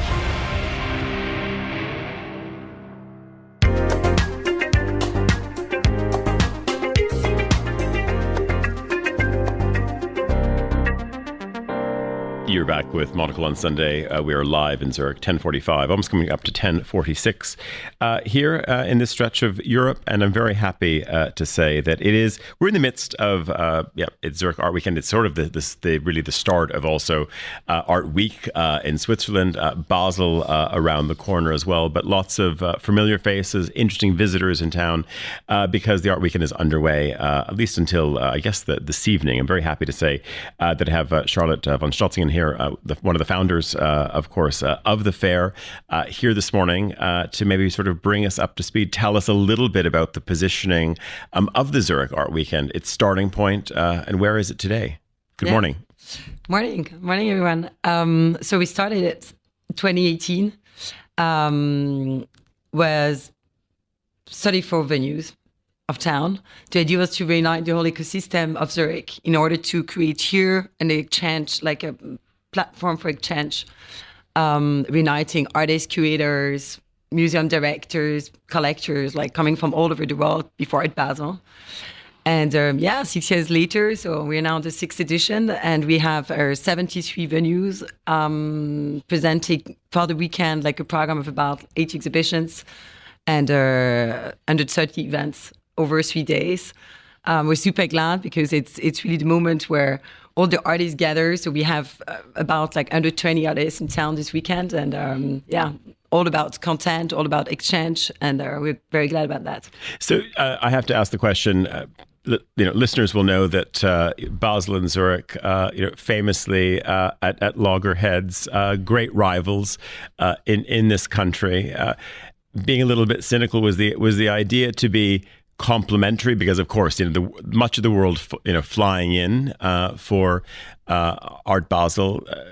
With Monocle on Sunday. Uh, we are live in Zurich, 10:45, almost coming up to 10:46 uh, here uh, in this stretch of Europe, and I'm very happy uh, to say that it is. We're in the midst of uh, yeah, it's Zurich Art Weekend. It's sort of the, the really the start of also uh, Art Week in Switzerland, Basel around the corner as well. But lots of familiar faces, interesting visitors in town because the Art Weekend is underway at least until I guess the, this evening. I'm very happy to say that I have Charlotte von Stotzingen here, uh, the, one of the founders, uh, of course, uh, of the fair, uh, here this morning uh, to maybe sort of bring us up to speed. Tell us a little bit about the positioning um, of the Zurich Art Weekend, its starting point, uh, and where is it today? Good Yeah. morning. Morning, morning, everyone. Um, so we started it 2018. Um, was 34 venues of town. The idea was to reunite the whole ecosystem of Zurich in order to create here an exchange, like a platform for exchange, um, reuniting artists, curators, museum directors, collectors, like coming from all over the world before at Basel. And um, yeah, six years later, so we're now the sixth edition, and we have our 73 venues um, presenting for the weekend like a program of about eight exhibitions and uh, 130 events over three days. Um, we're super glad because it's it's really the moment where all the artists gather. So we have uh, about like under 20 artists in town this weekend, and um, yeah, all about content, all about exchange, and uh, we're very glad about that. So uh, I have to ask the question. Uh, li- you know, listeners will know that uh, Basel and Zurich, uh, you know, famously uh, at, at loggerheads, uh, great rivals uh, in in this country. Being a little bit cynical was the was the idea to be complementary because of course you know the much of the world you know flying in uh, for uh, Art Basel. Uh,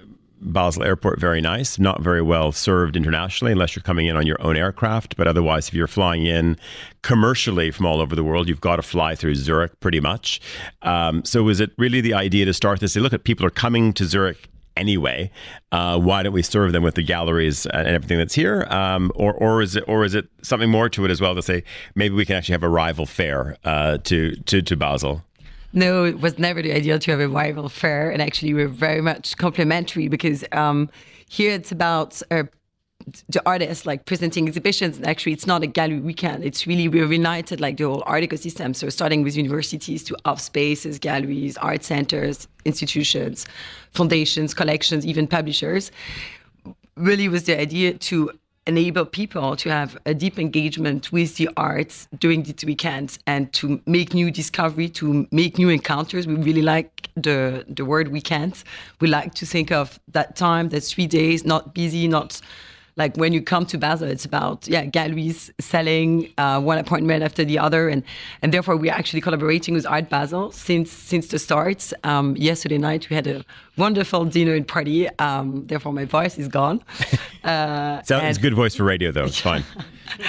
Basel Airport, very nice, not very well served internationally unless you're coming in on your own aircraft. But otherwise, if you're flying in commercially from all over the world, you've got to fly through Zurich pretty much. Um, so, was it really the idea to start this? Look, at people are coming to Zurich anyway. Uh, why don't we serve them with the galleries and everything that's here? Um, or, or is it, or is it something more to it as well to say maybe we can actually have a rival fair uh, to, to to Basel? No, it was never the idea to have a rival fair, and actually we're very much complementary because um, here it's about uh, the artists like presenting exhibitions and actually it's not a gallery weekend. It's really we're united like the whole art ecosystem so starting with universities to off spaces galleries art centers institutions foundations collections even publishers. Really was the idea to enable people to have a deep engagement with the arts during these weekends and to make new discovery to make new encounters. We really like the the word weekend. We like to think of that time that three days not busy not like when you come to Basel, it's about yeah galleries selling uh, one appointment after the other, and and therefore we're actually collaborating with Art Basel since since the start. Um, yesterday night we had a wonderful dinner and party. Um, therefore my voice is gone. Uh, Sounds good voice for radio though. It's fine.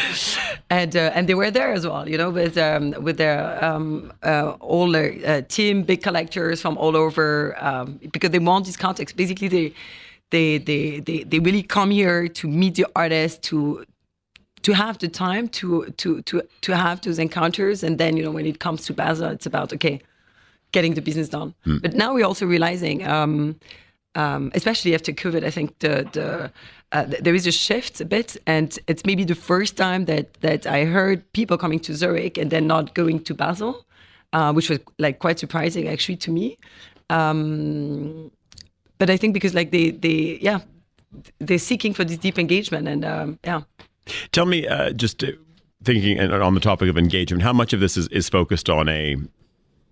and uh, and they were there as well, you know, with um, with their um, uh, all their uh, team, big collectors from all over, um, because they want this context. Basically, they they they they they really come here to meet the artists to to have the time to to to to have those encounters. And then you know when it comes to Basel it's about okay getting the business done. Mm. but now we're also realizing um, um, especially after COVID I think the the uh, there is a shift a bit. And it's maybe the first time that that I heard people coming to Zurich and then not going to Basel uh, which was like quite surprising actually to me. Um, but I think because like they they yeah they're seeking for this deep engagement and um, yeah. Tell me, uh, just thinking on the topic of engagement, how much of this is, is focused on a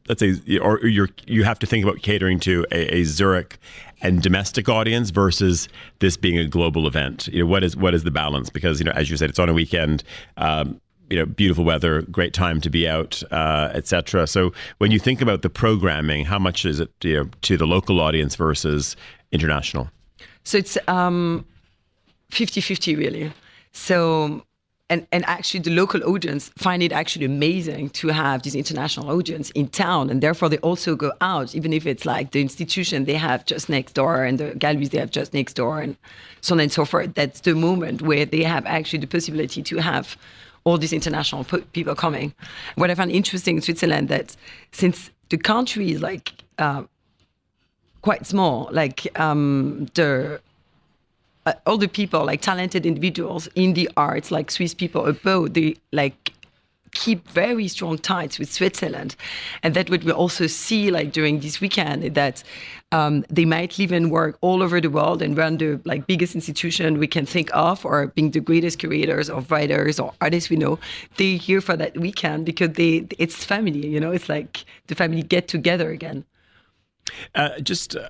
let's say, or you're you have to think about catering to a, a Zurich and domestic audience versus this being a global event. You know, what is what is the balance? Because you know, as you said, it's on a weekend. Um, you know, beautiful weather, great time to be out, uh, etc. So when you think about the programming, how much is it you know, to the local audience versus international? So it's um, 50-50 really. So and and actually the local audience find it actually amazing to have this international audience in town and therefore they also go out even if it's like the institution they have just next door and the galleries they have just next door and so on and so forth that's the moment where they have actually the possibility to have all these international people coming. What I found interesting in Switzerland that since the country is like uh, quite small, like um, the uh, all the people, like talented individuals in the arts, like Swiss people abroad, they like keep very strong ties with Switzerland. And that what we also see like during this weekend that um, they might live and work all over the world and run the like biggest institution we can think of or being the greatest creators or writers or artists we know. They're here for that weekend because they it's family, you know, it's like the family get together again. Uh, just uh,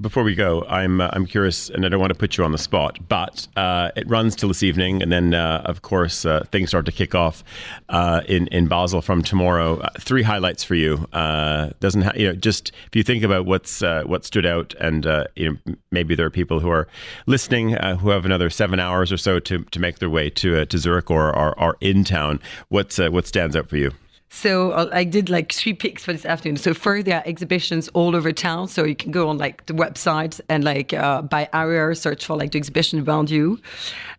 before we go, I'm uh, I'm curious, and I don't want to put you on the spot, but uh, it runs till this evening, and then uh, of course uh, things start to kick off uh, in in Basel from tomorrow. Uh, three highlights for you. doesn't ha- you know? Just if you think about what's what stood out, and you know maybe there are people who are listening who have another seven hours or so to to make their way to to Zurich or are, are in town. What's what stands out for you? So uh, I did like three picks for this afternoon. So first, there are exhibitions all over town. So you can go on like the website and like uh, by area search for like the exhibition around you.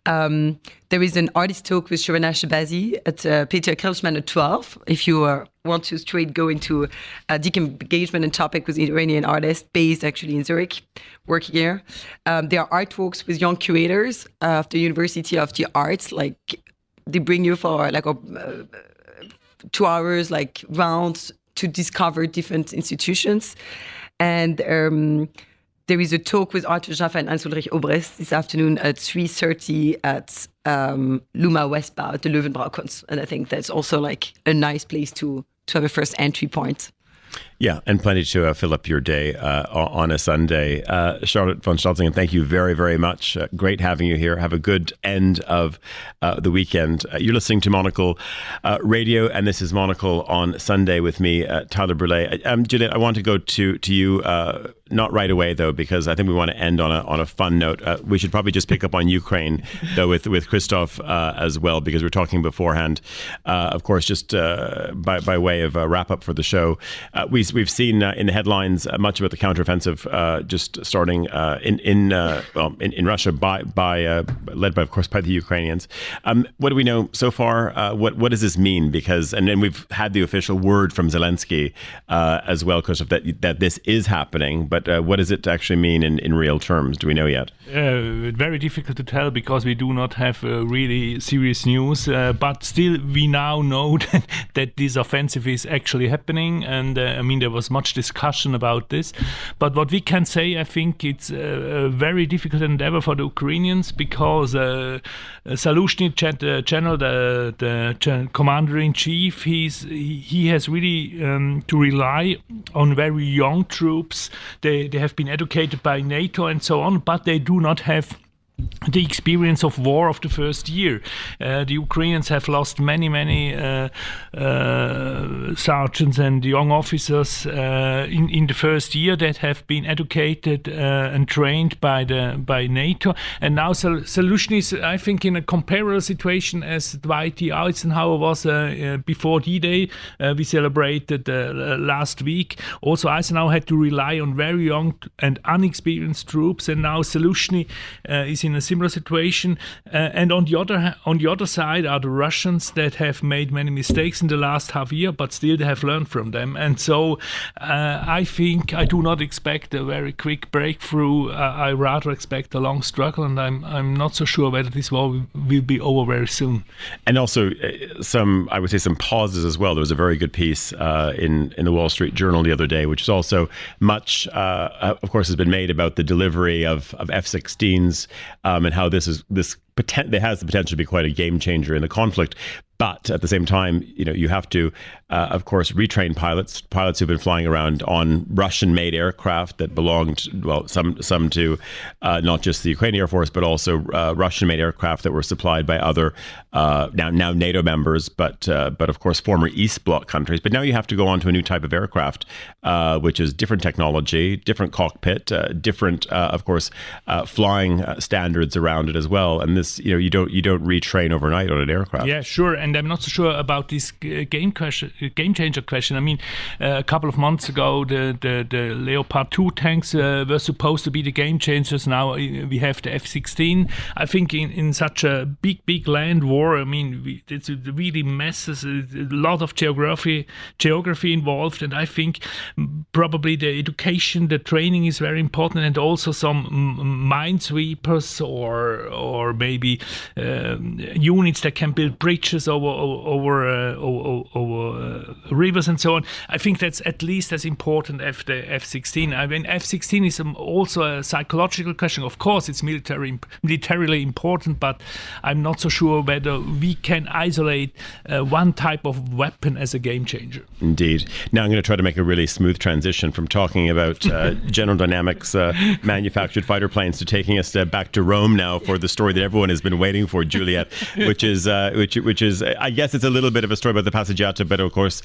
Um, there is an artist talk with Shirana Shahbazi at uh, Peter Kilchmann at 12. If you uh, want to straight go into a deep engagement and topic with Iranian artists based actually in Zurich, working here. Um, there are art walks with young curators of the University of the Arts. Like they bring you for like a uh, two hours like rounds to discover different institutions. And um, there is a talk with Arthur Schaffer and Hans-Ulrich Obrist this afternoon at 3.30 at um, Luma Westbau at the Löwenbräu And I think that's also like a nice place to, to have a first entry point. Yeah, and plenty to uh, fill up your day uh, on a Sunday. Uh, Charlotte von Stotzingen, thank you very, very much. Uh, great having you here. Have a good end of uh, the weekend. Uh, you're listening to Monocle Radio, and this is Monocle on Sunday with me, Tyler Brûlé. Um, Juliet, I want to go to to you not right away though, because I think we want to end on a on a fun note. Uh, we should probably just pick up on Ukraine though with with Christof uh, as well, because we are talking beforehand. Uh, of course, just by by way of a wrap up for the show, we we've seen uh, in the headlines uh, much about the counteroffensive uh, just starting uh, in in, uh, well, in in Russia by by uh, led by of course by the Ukrainians. Um, what do we know so far? what what does this mean? Because and then we've had the official word from Zelensky as well, of that that this is happening. But what does it actually mean in, in real terms? Do we know yet? very difficult to tell because we do not have really serious news. but still, we now know that, that this offensive is actually happening, and I mean there was much discussion about this. But what we can say, I think it's a, very difficult endeavor for the Ukrainians because uh, Zaluzhny, the general, the, the commander in chief, he's he has really um, to rely on very young troops. They they have been educated by NATO and so on, but they do not have the experience of war of the first year. Uh, the Ukrainians have lost many, many uh, uh, sergeants and young officers uh, in, in the first year that have been educated uh, and trained by the by NATO. And now Zaluzhny is, I think, in a comparable situation as Dwight D. Eisenhower was uh, before D-Day. we celebrated last week. Also, Eisenhower had to rely on very young and unexperienced troops, and now Zaluzhny is in a similar situation. Uh, and on the other on the other side are the Russians that have made many mistakes in the last half year, but still they have learned from them. And so uh, I think I do not expect a very quick breakthrough. Uh, I rather expect a long struggle, and I'm I'm not so sure whether this war will be over very soon. And also uh, some I would say some pauses as well. There was a very good piece uh, in in the Wall Street Journal the other day, which is also much, uh, of course, has been made about the delivery of of F-16s um, and how this is this poten- that has the potential to be quite a game changer in the conflict. But at the same time, you know, you have to, uh, of course, retrain pilots, pilots who've been flying around on Russian-made aircraft that belonged, well, some some to uh, not just the Ukrainian Air Force, but also uh, Russian-made aircraft that were supplied by other uh, now now NATO members, but uh, but of course former East Bloc countries. But now you have to go on to a new type of aircraft, uh, which is different technology, different cockpit, different, of course, flying standards around it as well. And this, you know, you don't you don't retrain overnight on an aircraft. Yeah, sure and I'm not so sure about this game question, game changer question. I mean, uh, a couple of months ago, the the, the Leopard 2 tanks uh, were supposed to be the game changers. Now uh, we have the F-16. I think in, in such a big big land war, I mean, we, it's really messes a lot of geography geography involved, and I think probably the education, the training is very important, and also some minesweepers or or maybe um, units that can build bridges over over uh, over, over uh, rivers and so on. I think that's at least as important as the F-16. I mean, F-16 is um, also a psychological question. Of course, it's military militarily important, but I'm not so sure whether we can isolate uh, one type of weapon as a game changer. Indeed. Now I'm going to try to make a really smooth transition from talking about uh, General Dynamics uh, manufactured fighter planes to taking us uh, back to Rome now for the story that everyone has been waiting for, Juliet, which is which which is I guess it's a little bit of a story about the Passeggiata, but of course,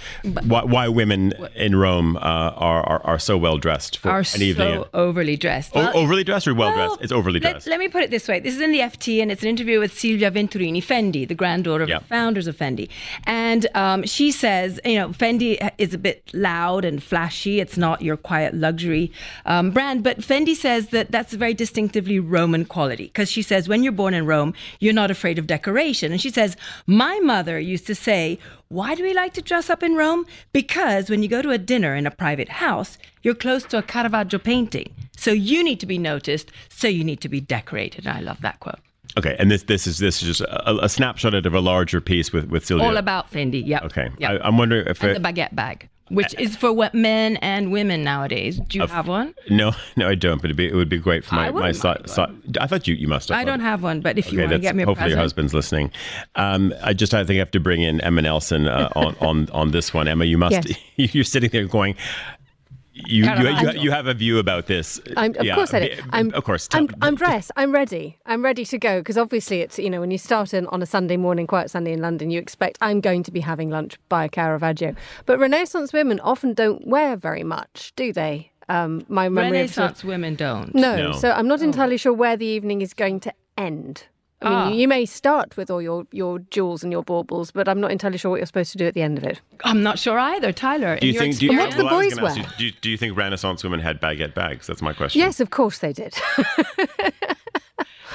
why, why women in Rome uh, are, are, are so well dressed for are an so evening. overly dressed. O- overly dressed or well, well, dressed? It's overly dressed. Let, let, me put it this way: this is in the FT, and it's an interview with Silvia Venturini, Fendi, the granddaughter of Yeah. the founders of Fendi, and um, she says, you know, Fendi is a bit loud and flashy. It's not your quiet luxury um, brand, but Fendi says that that's a very distinctively Roman quality because she says when you're born in Rome, you're not afraid of decoration, and she says my mother used to say, Why do we like to dress up in Rome? Because when you go to a dinner in a private house, you're close to a Caravaggio painting. So you need to be noticed, so you need to be decorated. And I love that quote. Okay, and this this is this is just a, a snapshot of a larger piece with with Silvia. All about Fendi. Yeah. Okay, Yep. I, I'm wondering if and it, the baguette bag, which is for what men and women nowadays. Do you Of- have one? no, no, I don't. But it'd be, it would be great for I my my wouldn't side. mind Si- I thought you you must have. I don't have one, but if you Okay, want to get me a hopefully present, your husband's listening. Um, I just I think I have to bring in Emma Nelson uh, on on on this one. Emma, you must. yes. You're sitting there going. You, you, you, you have a view about this. I'm, of Yeah, course I do. b- I'm, of course. I'm, I'm dressed. I'm ready. I'm ready to go because obviously it's you know when you start in, on a Sunday morning, quiet Sunday in London, you expect I'm going to be having lunch by a Caravaggio. But Renaissance women often don't wear very much, do they? Um, my memory of of- Renaissance women don't. no, No. so I'm not entirely sure where the evening is going to end. I mean, Ah. you, you may start with all your, your jewels and your baubles, but I'm not entirely sure what you're supposed to do at the end of it. I'm not sure either, Tyler. Do you your think? Do you, And what do the well, I was boys wear? you, do, you, do you think Renaissance women had baguette bags? That's my question. Yes, of course they did.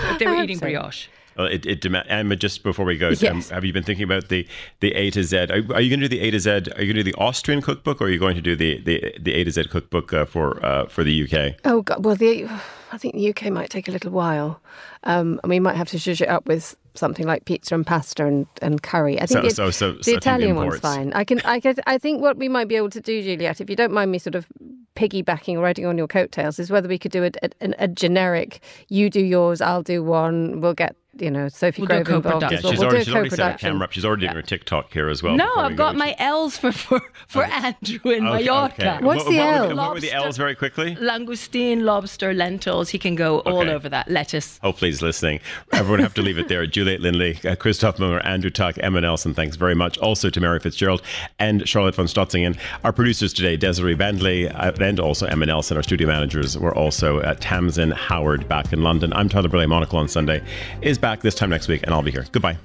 But they were I eating so. brioche. Well, it, it dem- Emma, just before we go, um, have you been thinking about the, the A to Z? Are, are you going to do the A to Z? Are you going to do the Austrian cookbook, or are you going to do the, the, the A to Z cookbook uh, for uh, for the UK? Oh God! Well, the I think the UK might take a little while, um, and we might have to zhuzh it up with something like pizza and pasta and, and curry. I think So- the, so- so- the Italian one's fine. I can, I can, I think what we might be able to do, Juliet, if you don't mind me sort of piggybacking or riding on your coattails, is whether we could do a, a, a generic. You do yours, I'll do one. We'll get you know Sophie We'll do Grove involved co-production. Yeah, as well. she's we'll already, do she's already set a co-production. camera up. She's already doing her TikTok here as well. no, I've go got to- my L's for for, for Andrew in Okay, Mallorca. okay. What's What- the what were the- What were the L's very quickly? Langoustine, lobster, lentils. He can go all over that. Lettuce. Hopefully he's listening. Everyone have to leave it there. Juliet Linley, uh, Christof Münger, Andrew Tuck, Emma Nelson, thanks very much. Also to Mary Fitzgerald and Charlotte von Stotzingen. Our producers today, Desiree Bentley uh, and also Emma Nelson. Our studio managers were also uh, Tamsin Howard back in London. I'm Tyler Brûlé. Monocle on Sunday is back this time next week, and I'll be here. Goodbye.